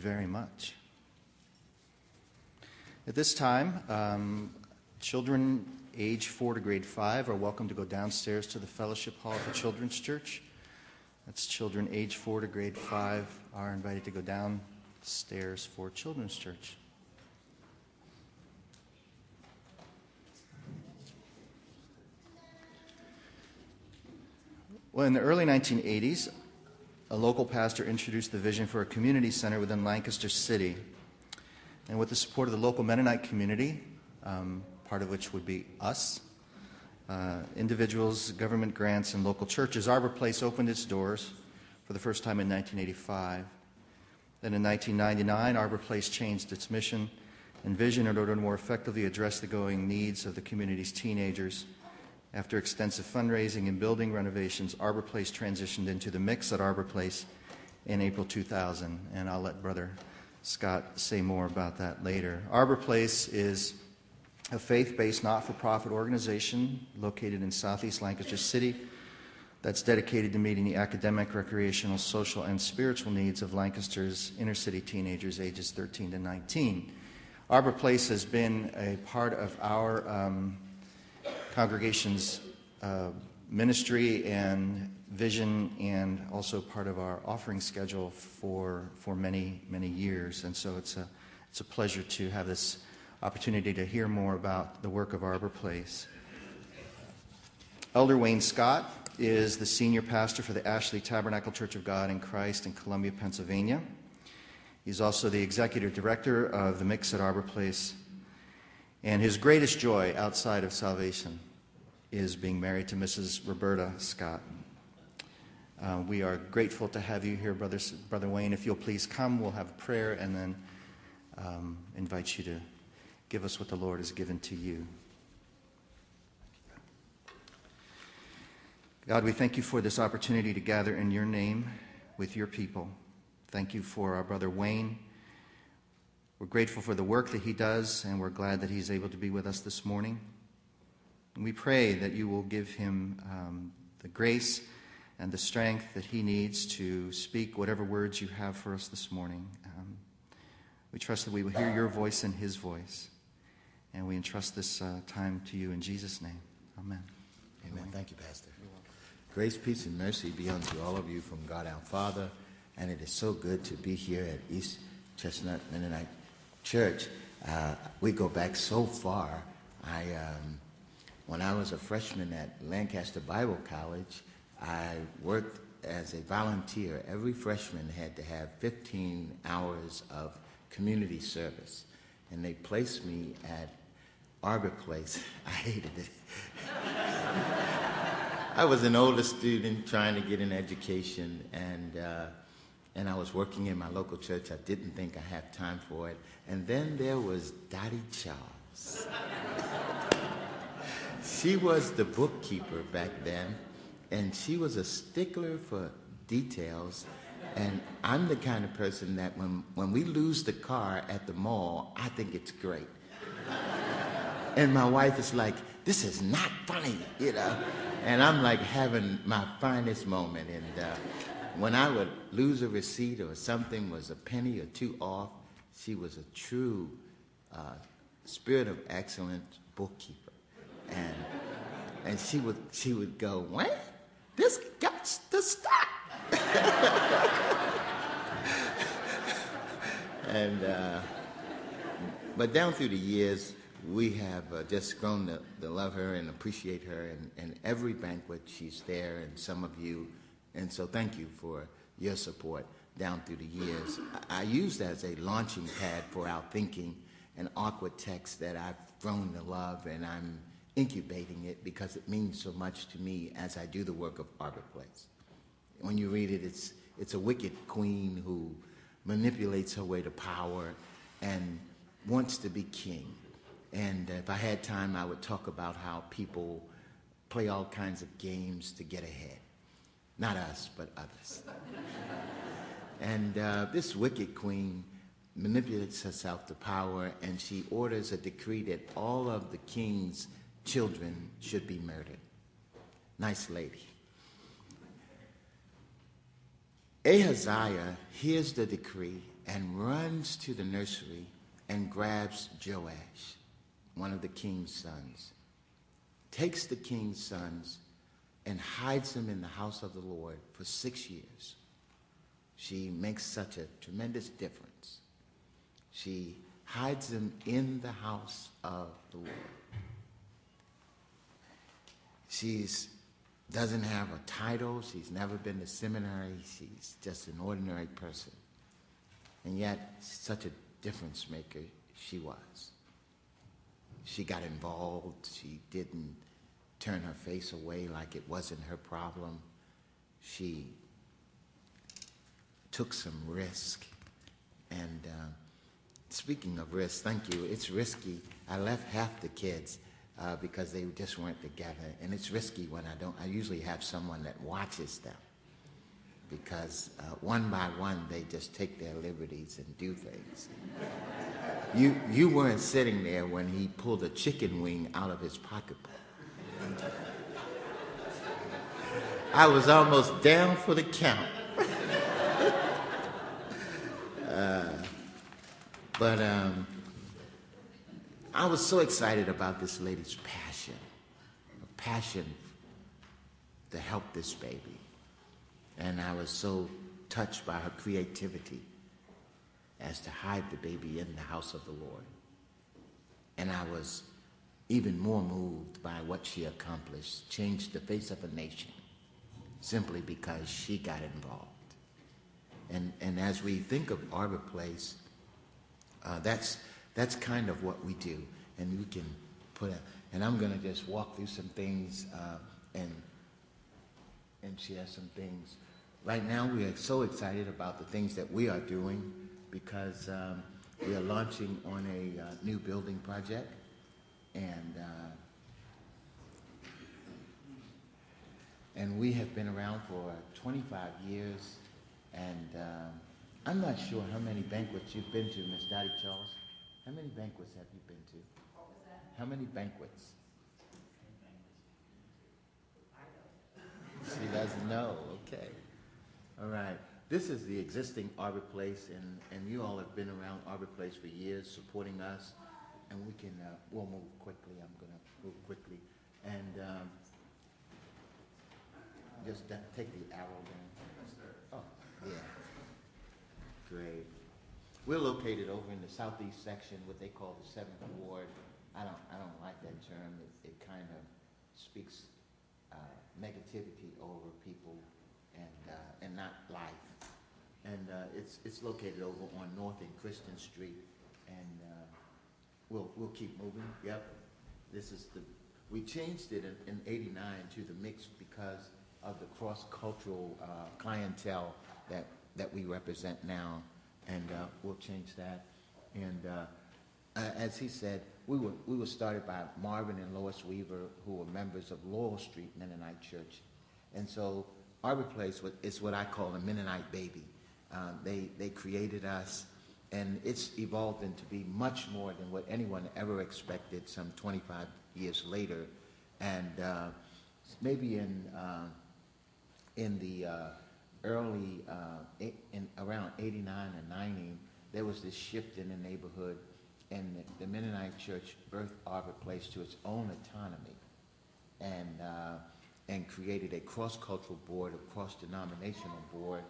very much. At this time, um, children age 4 to grade 5 are welcome to go downstairs to the Fellowship Hall of the Children's Church. That's children age 4 to grade 5 are invited to go downstairs for Children's Church. Well, in the early 1980s, a local pastor introduced the vision for a community center within Lancaster City. And with the support of the local Mennonite community, um, part of which would be us, uh, individuals, government grants, and local churches, Arbor Place opened its doors for the first time in 1985. Then in 1999, Arbor Place changed its mission and vision in order to more effectively address the growing needs of the community's teenagers after extensive fundraising and building renovations, Arbor Place transitioned into the mix at Arbor Place in April 2000, and I'll let Brother Scott say more about that later. Arbor Place is a faith based not for profit organization located in southeast Lancaster City that's dedicated to meeting the academic, recreational, social, and spiritual needs of Lancaster's inner city teenagers ages 13 to 19. Arbor Place has been a part of our um, congregation's uh, ministry and vision and also part of our offering schedule for, for many, many years. And so it's a, it's a pleasure to have this opportunity to hear more about the work of Arbor Place. Elder Wayne Scott is the senior pastor for the Ashley Tabernacle Church of God in Christ in Columbia, Pennsylvania. He's also the executive director of the Mix at Arbor Place and his greatest joy outside of salvation is being married to Mrs. Roberta Scott. Uh, we are grateful to have you here, Brother, Brother Wayne. If you'll please come, we'll have a prayer and then um, invite you to give us what the Lord has given to you. God, we thank you for this opportunity to gather in your name with your people. Thank you for our brother Wayne. We're grateful for the work that he does, and we're glad that he's able to be with us this morning. And we pray that you will give him um, the grace and the strength that he needs to speak whatever words you have for us this morning. Um, we trust that we will hear your voice and his voice. And we entrust this uh, time to you in Jesus' name. Amen. Amen. Thank you, Pastor. Grace, peace, and mercy be unto all of you from God our Father. And it is so good to be here at East Chestnut Mennonite church, uh, we go back so far. I, um, when I was a freshman at Lancaster Bible College, I worked as a volunteer. Every freshman had to have 15 hours of community service, and they placed me at Arbor Place. I hated it. I was an older student trying to get an education, and uh, and I was working in my local church. I didn't think I had time for it. And then there was Dottie Charles. she was the bookkeeper back then, and she was a stickler for details. And I'm the kind of person that when, when we lose the car at the mall, I think it's great. and my wife is like, this is not funny, you know. And I'm like having my finest moment. And uh, when I would lose a receipt or something was a penny or two off, she was a true uh, spirit of excellence bookkeeper. And, and she, would, she would go, what? This got to stop. and, uh, but down through the years, we have uh, just grown to, to, love her and appreciate her. And, and every banquet, she's there, and some of you and so thank you for your support down through the years. I, use that as a launching pad for our thinking, an awkward text that I've grown to love, and I'm incubating it because it means so much to me as I do the work of Arbor Place. When you read it, it's, it's a wicked queen who manipulates her way to power and wants to be king. And if I had time, I would talk about how people play all kinds of games to get ahead. Not us, but others. and uh, this wicked queen manipulates herself to power and she orders a decree that all of the king's children should be murdered. Nice lady. Ahaziah hears the decree and runs to the nursery and grabs Joash, one of the king's sons, takes the king's sons and hides them in the house of the Lord for six years. She makes such a tremendous difference. She hides them in the house of the Lord. She's doesn't have a title. She's never been to seminary. She's just an ordinary person. And yet, such a difference maker she was. She got involved. She didn't turn her face away like it wasn't her problem. She took some risk. And uh, speaking of risk, thank you. It's risky. I left half the kids uh, because they just weren't together. And it's risky when I don't. I usually have someone that watches them because uh, one by one they just take their liberties and do things. you, you weren't sitting there when he pulled a chicken wing out of his pocketbook. I was almost down for the count. uh, but um, I was so excited about this lady's passion, a passion to help this baby. And I was so touched by her creativity as to hide the baby in the house of the Lord. And I was even more moved by what she accomplished, changed the face of a nation simply because she got involved. And, and as we think of Arbor Place, uh, that's that's kind of what we do. And we can put and I'm going to just walk through some things uh, and, and share some things. Right now, we are so excited about the things that we are doing because um, we are launching on a uh, new building project. And, and we have been around for 25 years. And um, I'm not sure how many banquets you've been to, Miss Dottie Charles. How many banquets have you been to? What was that? How many banquets? She doesn't know. Okay. All right. This is the existing Arbor Place, and, and you all have been around Arbor Place for years, supporting us, and we can uh, we'll move quickly. I'm going to move quickly, and um, just take the arrow down. Oh, yeah. Great. We're located over in the southeast section, what they call the Seventh Ward. I don't, I don't like that term. It, it kind of speaks uh, negativity over people and, uh, and not life. And uh, it's, it's located over on North and Christian Street. And uh, we'll, we'll keep moving. Yep. This is the, we changed it in, in 89 to the mix because of the cross-cultural uh, clientele that, that we represent now and uh, we'll change that. And uh, uh, as he said, we were, we were started by Marvin and Lois Weaver, who were members of Laurel Street Mennonite Church. And so Arbor Place is what I call a Mennonite baby. Uh, they, they created us, and it's evolved into be much more than what anyone ever expected some 25 years later. And uh, maybe in, uh, in the early, uh, in around 89 and 90, there was this shift in the neighborhood, and the, Mennonite Church birthed Arbor Place to its own autonomy, and uh, and created a cross-cultural board, a cross-denominational board,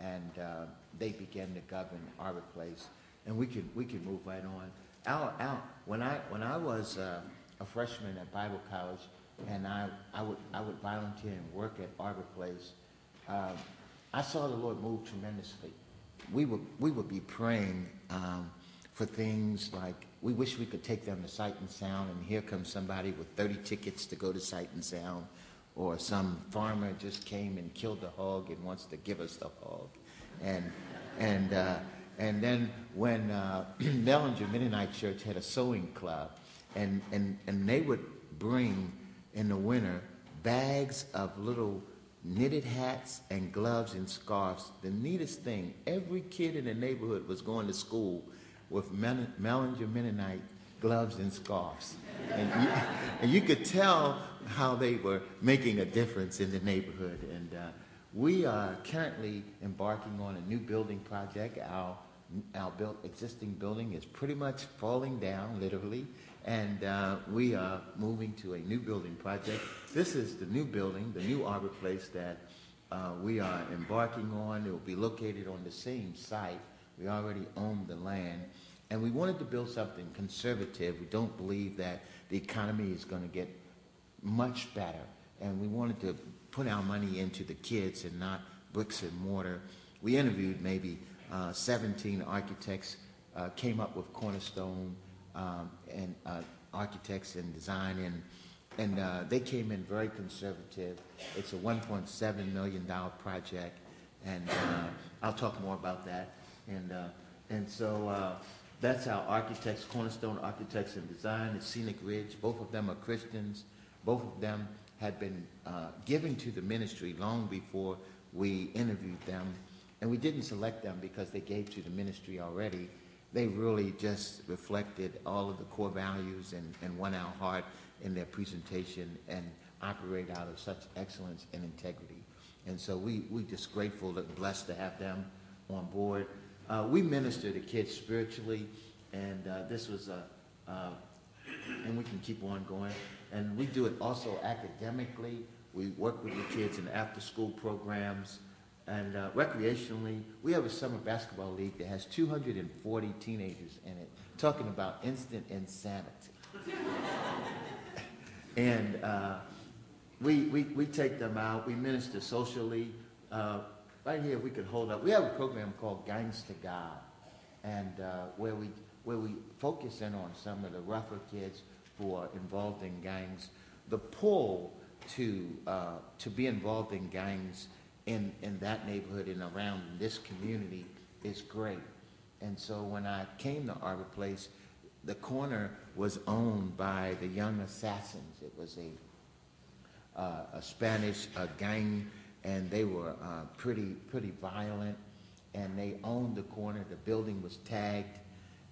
and uh, they began to govern Arbor Place. And we can we can move right on. Al, Al, when I when I was uh, a freshman at Bible College, and I, I would I would volunteer and work at Arbor Place. Uh, I saw the Lord move tremendously. We would, we would be praying um, for things like we wish we could take them to Sight and Sound, and here comes somebody with 30 tickets to go to Sight and Sound, or some farmer just came and killed a hog and wants to give us the hog. And, and, uh, and then when uh, Mellinger Mennonite Church had a sewing club, and, and, and they would bring in the winter bags of little knitted hats and gloves and scarves. The neatest thing, every kid in the neighborhood was going to school with Men- Mellinger Mennonite gloves and scarves. And you, and you, could tell how they were making a difference in the neighborhood. And uh, we are currently embarking on a new building project. Our our built, existing building is pretty much falling down, literally, and uh, we are moving to a new building project. This is the new building, the new Arbor Place that uh, we are embarking on. It will be located on the same site. We already own the land. And we wanted to build something conservative. We don't believe that the economy is going to get much better. And we wanted to put our money into the kids and not bricks and mortar. We interviewed maybe uh, 17 architects, uh, came up with Cornerstone um, and uh, architects and design, and, and uh, they came in very conservative. It's a $1.7 million project, and uh, I'll talk more about that. And, uh, and so that's our architects, Cornerstone Architects and Design, and Scenic Ridge. Both of them are Christians. Both of them had been uh, given to the ministry long before we interviewed them. And we didn't select them because they gave to the ministry already. They really just reflected all of the core values and, and won our heart in their presentation and operate out of such excellence and integrity. And so we, we just grateful and blessed to have them on board. Uh, we minister to kids spiritually, and uh, this was a, uh, and we can keep on going. And we do it also academically. We work with the kids in after-school programs. And uh, recreationally, we have a summer basketball league that has 240 teenagers in it, talking about instant insanity. and uh, we, we, we take them out, we minister socially. Uh, right here, we could hold up, we have a program called Gangs to God, and uh, where, we, where we focus in on some of the rougher kids who are involved in gangs. The pull to, uh, to be involved in gangs in, in that neighborhood and around this community is great. And so when I came to Arbor Place, the corner was owned by the Young Assassins. It was a, uh, a Spanish uh, gang, and they were uh, pretty, pretty violent. And they owned the corner. The building was tagged,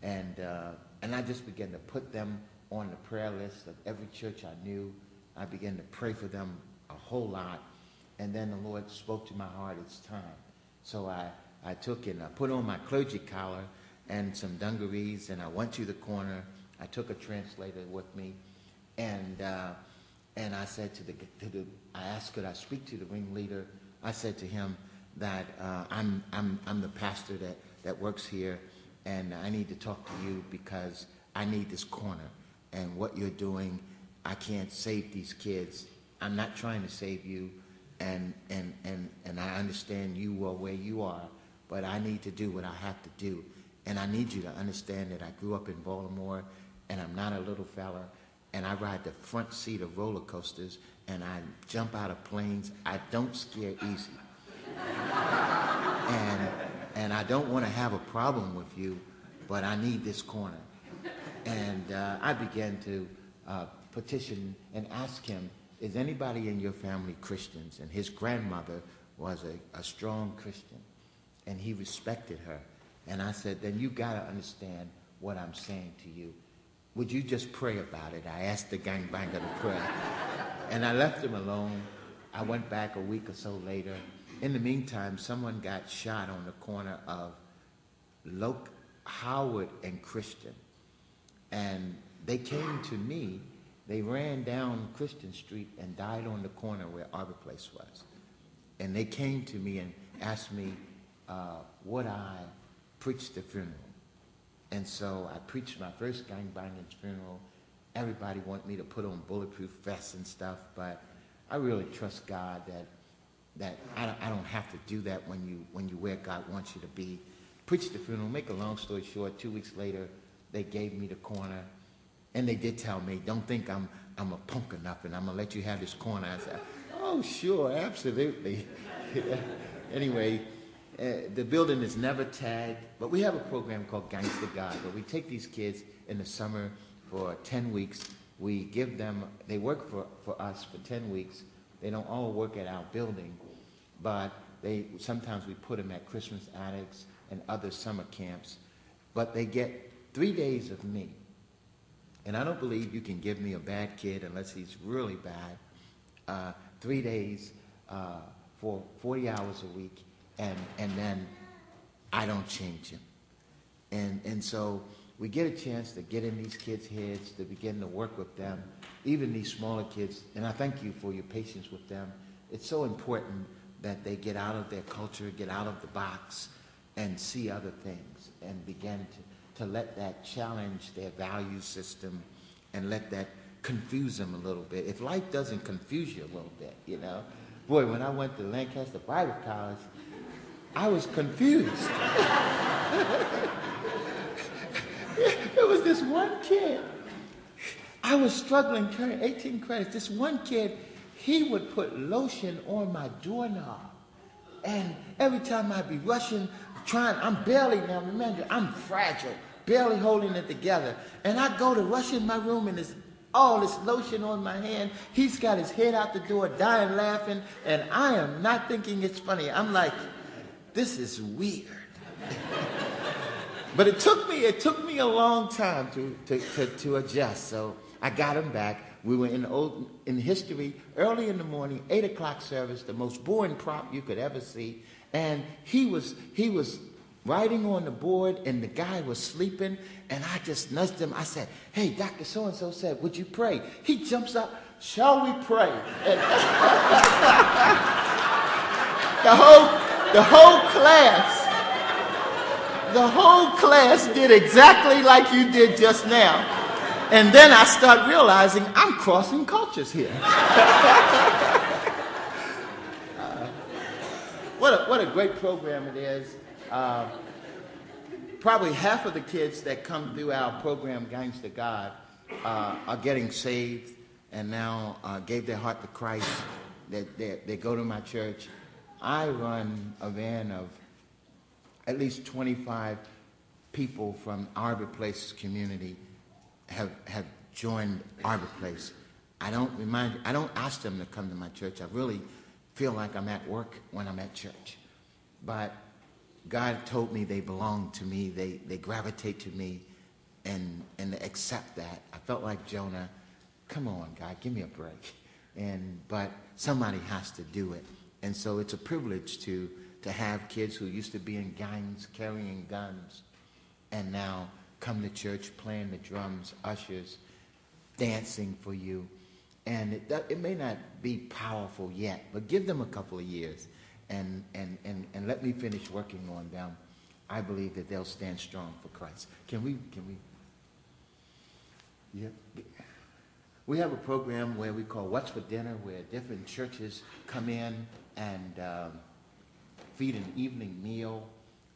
and uh, and I just began to put them on the prayer list of every church I knew. I began to pray for them a whole lot and then the Lord spoke to my heart, it's time. So I, I took and I put on my clergy collar and some dungarees, and I went to the corner. I took a translator with me, and uh, and I said to the, to the, I asked, could I speak to the ringleader? I said to him that uh, I'm, I'm, I'm the pastor that, that works here, and I need to talk to you because I need this corner. And what you're doing, I can't save these kids. I'm not trying to save you and, and, and, and I understand you are where you are, but I need to do what I have to do. And I need you to understand that I grew up in Baltimore, and I'm not a little fella, and I ride the front seat of roller coasters, and I jump out of planes. I don't scare easy. and, and I don't want to have a problem with you, but I need this corner. And uh, I began to uh, petition and ask him is anybody in your family Christians? And his grandmother was a, a strong Christian, and he respected her. And I said, then you got to understand what I'm saying to you. Would you just pray about it? I asked the gangbanger to pray. and I left him alone. I went back a week or so later. In the meantime, someone got shot on the corner of Loke, Howard and Christian. And they came to me they ran down Christian Street and died on the corner where Arbor Place was. And they came to me and asked me, uh, would I preach the funeral? And so I preached my first gangbangers funeral. Everybody wanted me to put on bulletproof vests and stuff, but I really trust God that that I don't, I don't have to do that when you when you where God wants you to be. Preach the funeral. Make a long story short, two weeks later, they gave me the corner and they did tell me, don't think I'm, I'm a punk enough and I'm going to let you have this corner. I said, oh, sure, absolutely. anyway, uh, the building is never tagged, but we have a program called Gangs to God where we take these kids in the summer for 10 weeks. We give them, they work for, for us for 10 weeks. They don't all work at our building, but they sometimes we put them at Christmas attics and other summer camps. But they get three days of me and I don't believe you can give me a bad kid unless he's really bad, uh, three days uh, for 40 hours a week, and, and then I don't change him. And, and so we get a chance to get in these kids' heads, to begin to work with them, even these smaller kids. And I thank you for your patience with them. It's so important that they get out of their culture, get out of the box, and see other things, and begin to, to let that challenge their value system and let that confuse them a little bit. If life doesn't confuse you a little bit, you know. Boy, when I went to Lancaster Bible College, I was confused. it was this one kid. I was struggling carrying 18 credits. This one kid, he would put lotion on my doorknob. And every time I'd be rushing, trying, I'm barely, now remember, I'm fragile, barely holding it together. And I go to rush in my room and there's all this lotion on my hand. He's got his head out the door, dying laughing, and I am not thinking it's funny. I'm like, this is weird. but it took me, it took me a long time to, to, to, to adjust. So I got him back. We were in old in history early in the morning, eight o'clock service, the most boring prop you could ever see. And he was he was writing on the board, and the guy was sleeping. And I just nudged him. I said, "Hey, Doctor So and So said, would you pray?" He jumps up. Shall we pray? And the whole the whole class the whole class did exactly like you did just now. And then I start realizing I'm crossing cultures here. uh, what, a, what a great program it is. Uh, probably half of the kids that come through our program, Gangs to God, uh, are getting saved and now uh, gave their heart to Christ. They, they, they go to my church. I run a van of at least 25 people from Arbor Place community have, have joined Arbor Place. I don't remind, I don't ask them to come to my church. I really feel like I'm at work when I'm at church. But God told me they belong to me. They, they gravitate to me and, and accept that. I felt like Jonah, come on, God, give me a break. And, but somebody has to do it. And so it's a privilege to, to have kids who used to be in gangs carrying guns and now come to church playing the drums, ushers, dancing for you. And it, it may not be powerful yet, but give them a couple of years and, and, and, and let me finish working on them. I believe that they'll stand strong for Christ. Can we, can we? Yeah. We have a program where we call What's for Dinner, where different churches come in and um, feed an evening meal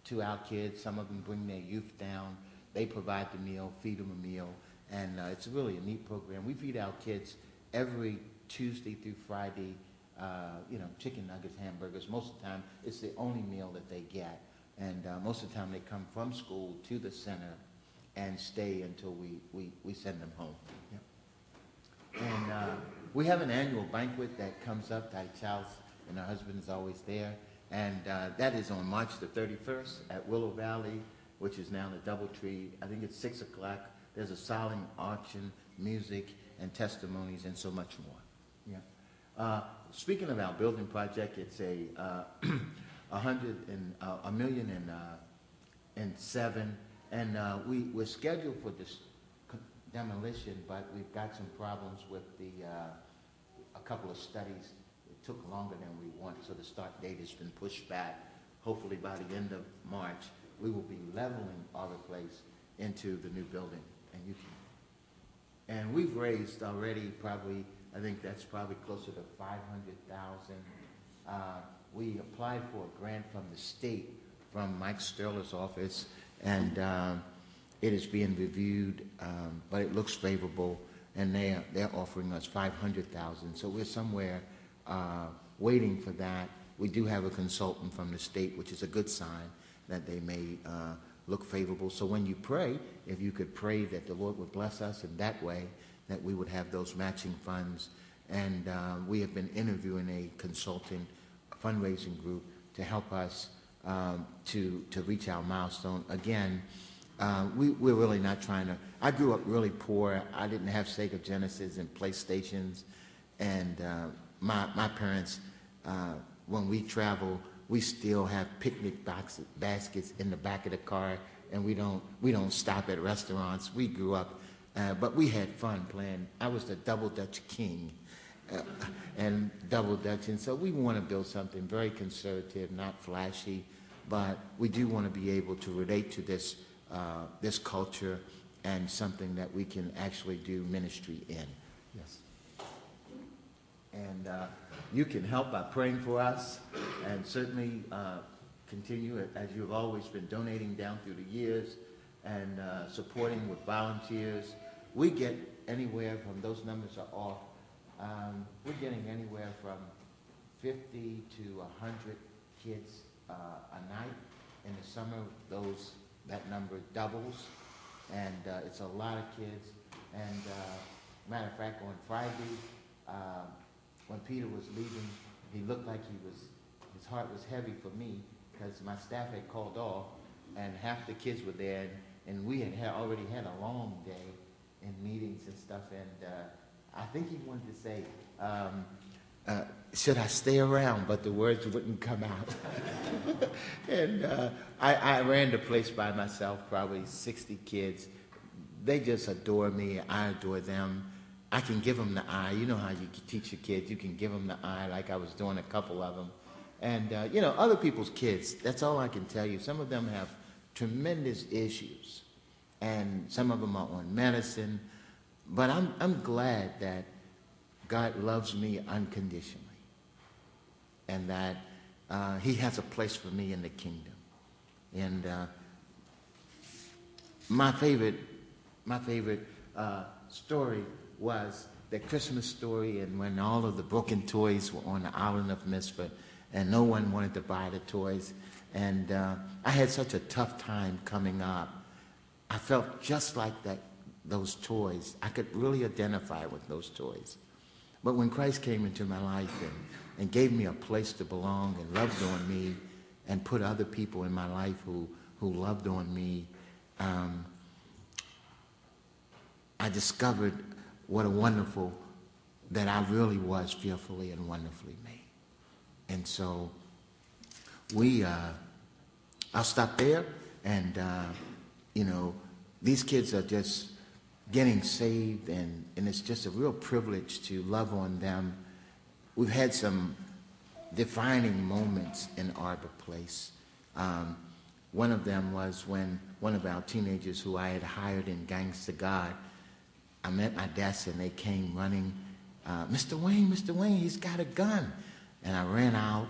to our kids. Some of them bring their youth down. They provide the meal, feed them a meal, and uh, it's really a neat program. We feed our kids every Tuesday through Friday, uh, you know, chicken nuggets, hamburgers. Most of the time, it's the only meal that they get. And uh, most of the time, they come from school to the center and stay until we, we, we send them home. Yep. And uh, we have an annual banquet that comes up. Ty Charles and her husband is always there. And uh, that is on March the 31st at Willow Valley which is now the Doubletree. I think it's 6 o'clock. There's a silent auction, music, and testimonies, and so much more. Yeah. Uh, speaking of our building project, it's a uh, hundred and uh, a million and uh, and seven, and uh, we we're scheduled for this demolition, but we've got some problems with the uh, a couple of studies. It took longer than we wanted, so the start date has been pushed back. Hopefully by the end of March, we will be leveling Arbor Place into the new building, and you can. And we've raised already probably, I think that's probably closer to five hundred thousand. Uh, we applied for a grant from the state, from Mike Sturla's office, and um, it is being reviewed, um, but it looks favorable, and they are, they're offering us five hundred thousand. So we're somewhere uh, waiting for that. We do have a consultant from the state, which is a good sign that they may uh, look favorable. So when you pray, if you could pray that the Lord would bless us in that way, that we would have those matching funds. And uh, we have been interviewing a consulting fundraising group to help us um, to, to reach our milestone. Again, uh, we, we're really not trying to. I grew up really poor. I didn't have Sega Genesis and PlayStations. And uh, my, my parents, uh, when we travel, we still have picnic boxes, baskets in the back of the car and we don't we don't stop at restaurants. We grew up, uh, but we had fun playing. I was the double dutch king, uh, and double dutch, and so we want to build something very conservative, not flashy, but we do want to be able to relate to this uh, this culture and something that we can actually do ministry in. Yes. And uh, you can help by praying for us, and certainly uh, continue as you've always been donating down through the years and uh, supporting with volunteers. We get anywhere from those numbers are off. Um, we're getting anywhere from 50 to 100 kids uh, a night. In the summer, those that number doubles, and uh, it's a lot of kids. And uh, matter of fact, on Friday, uh, when Peter was leaving, he looked like he was his heart was heavy for me because my staff had called off and half the kids were there and, and we had, already had a long day in meetings and stuff and uh, I think he wanted to say, um, uh, should I stay around? But the words wouldn't come out. and uh, I, I ran the place by myself, probably 60 kids. They just adore me. I adore them. I can give them the eye. You know how you teach your kids. You can give them the eye like I was doing a couple of them. And, uh, you know, other people's kids, that's all I can tell you. Some of them have tremendous issues, and some of them are on medicine. But I'm, I'm glad that God loves me unconditionally and that uh, He has a place for me in the kingdom. And uh, my favorite, my favorite uh, story was the Christmas story, and when all of the broken toys were on the island of Misfit and no one wanted to buy the toys. And uh, I had such a tough time coming up. I felt just like that, those toys. I could really identify with those toys. But when Christ came into my life and, and gave me a place to belong and loved on me and put other people in my life who, who loved on me, um, I discovered what a wonderful, that I really was fearfully and wonderfully made. And so we, uh, I'll stop there. And, uh, you know, these kids are just getting saved, and, and it's just a real privilege to love on them. We've had some defining moments in Arbor Place. Um, one of them was when one of our teenagers who I had hired in Gangs God, I met my desk and they came running, uh, Mr. Wayne, Mr. Wayne, he's got a gun. And I ran out,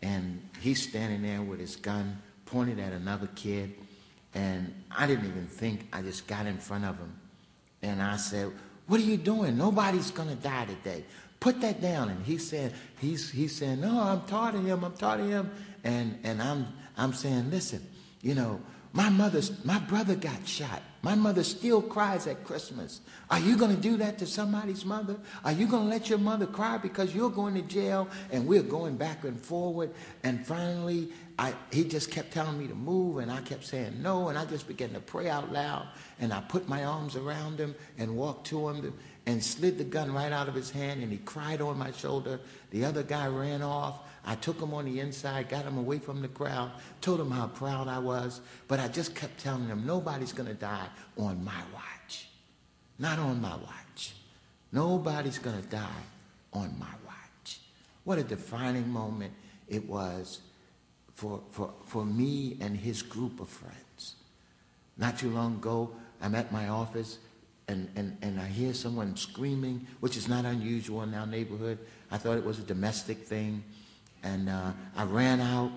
and he's standing there with his gun pointed at another kid. And I didn't even think, I just got in front of him. And I said, What are you doing? Nobody's going to die today. Put that down. And he said, he's, he's saying, No, I'm tired of him. I'm tired of him. And, and I'm, I'm saying, Listen, you know, my mother's, my brother got shot. My mother still cries at Christmas. Are you going to do that to somebody's mother? Are you going to let your mother cry because you're going to jail and we're going back and forward? And finally, I, he just kept telling me to move and I kept saying no. And I just began to pray out loud. And I put my arms around him and walked to him and slid the gun right out of his hand. And he cried on my shoulder. The other guy ran off. I took him on the inside, got him away from the crowd, told him how proud I was, but I just kept telling him nobody's going to die on my watch. Not on my watch. Nobody's going to die on my watch. What a defining moment it was for, for, for me and his group of friends. Not too long ago, I'm at my office and, and, and I hear someone screaming, which is not unusual in our neighborhood. I thought it was a domestic thing. And uh, I ran out,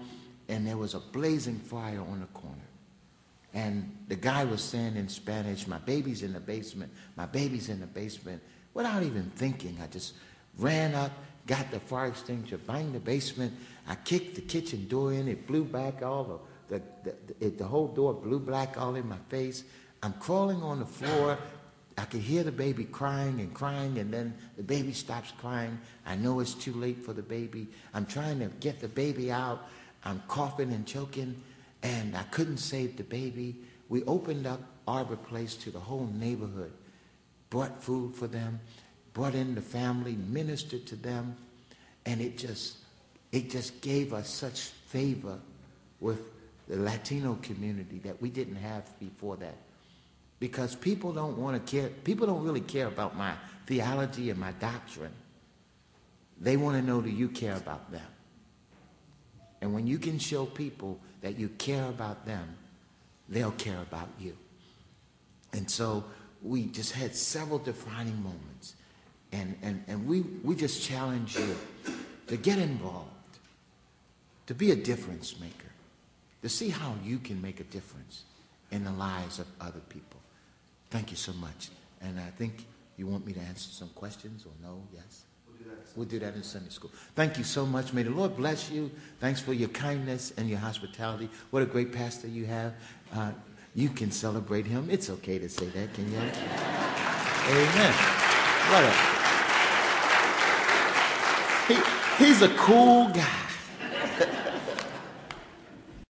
and there was a blazing fire on the corner. And the guy was saying in Spanish, My baby's in the basement, my baby's in the basement. Without even thinking, I just ran up, got the fire extinguisher, banged the basement. I kicked the kitchen door in, it blew back all the, the, the, the whole door blew black all in my face. I'm crawling on the floor, I could hear the baby crying and crying, and then the baby stops crying. I know it's too late for the baby. I'm trying to get the baby out. I'm coughing and choking, and I couldn't save the baby. We opened up Arbor Place to the whole neighborhood, brought food for them, brought in the family, ministered to them, and it just, it just gave us such favor with the Latino community that we didn't have before that. Because people don't want to care, people don't really care about my theology and my doctrine. They want to know that you care about them. And when you can show people that you care about them, they'll care about you. And so we just had several defining moments. And, and, and we, we just challenge you to get involved, to be a difference maker, to see how you can make a difference in the lives of other people. Thank you so much. And I think you want me to answer some questions or no? Yes? We'll do that in Sunday school. Thank you so much. May the Lord bless you. Thanks for your kindness and your hospitality. What a great pastor you have. Uh, you can celebrate him. It's okay to say that, can you? Amen. What a, he, he's a cool guy.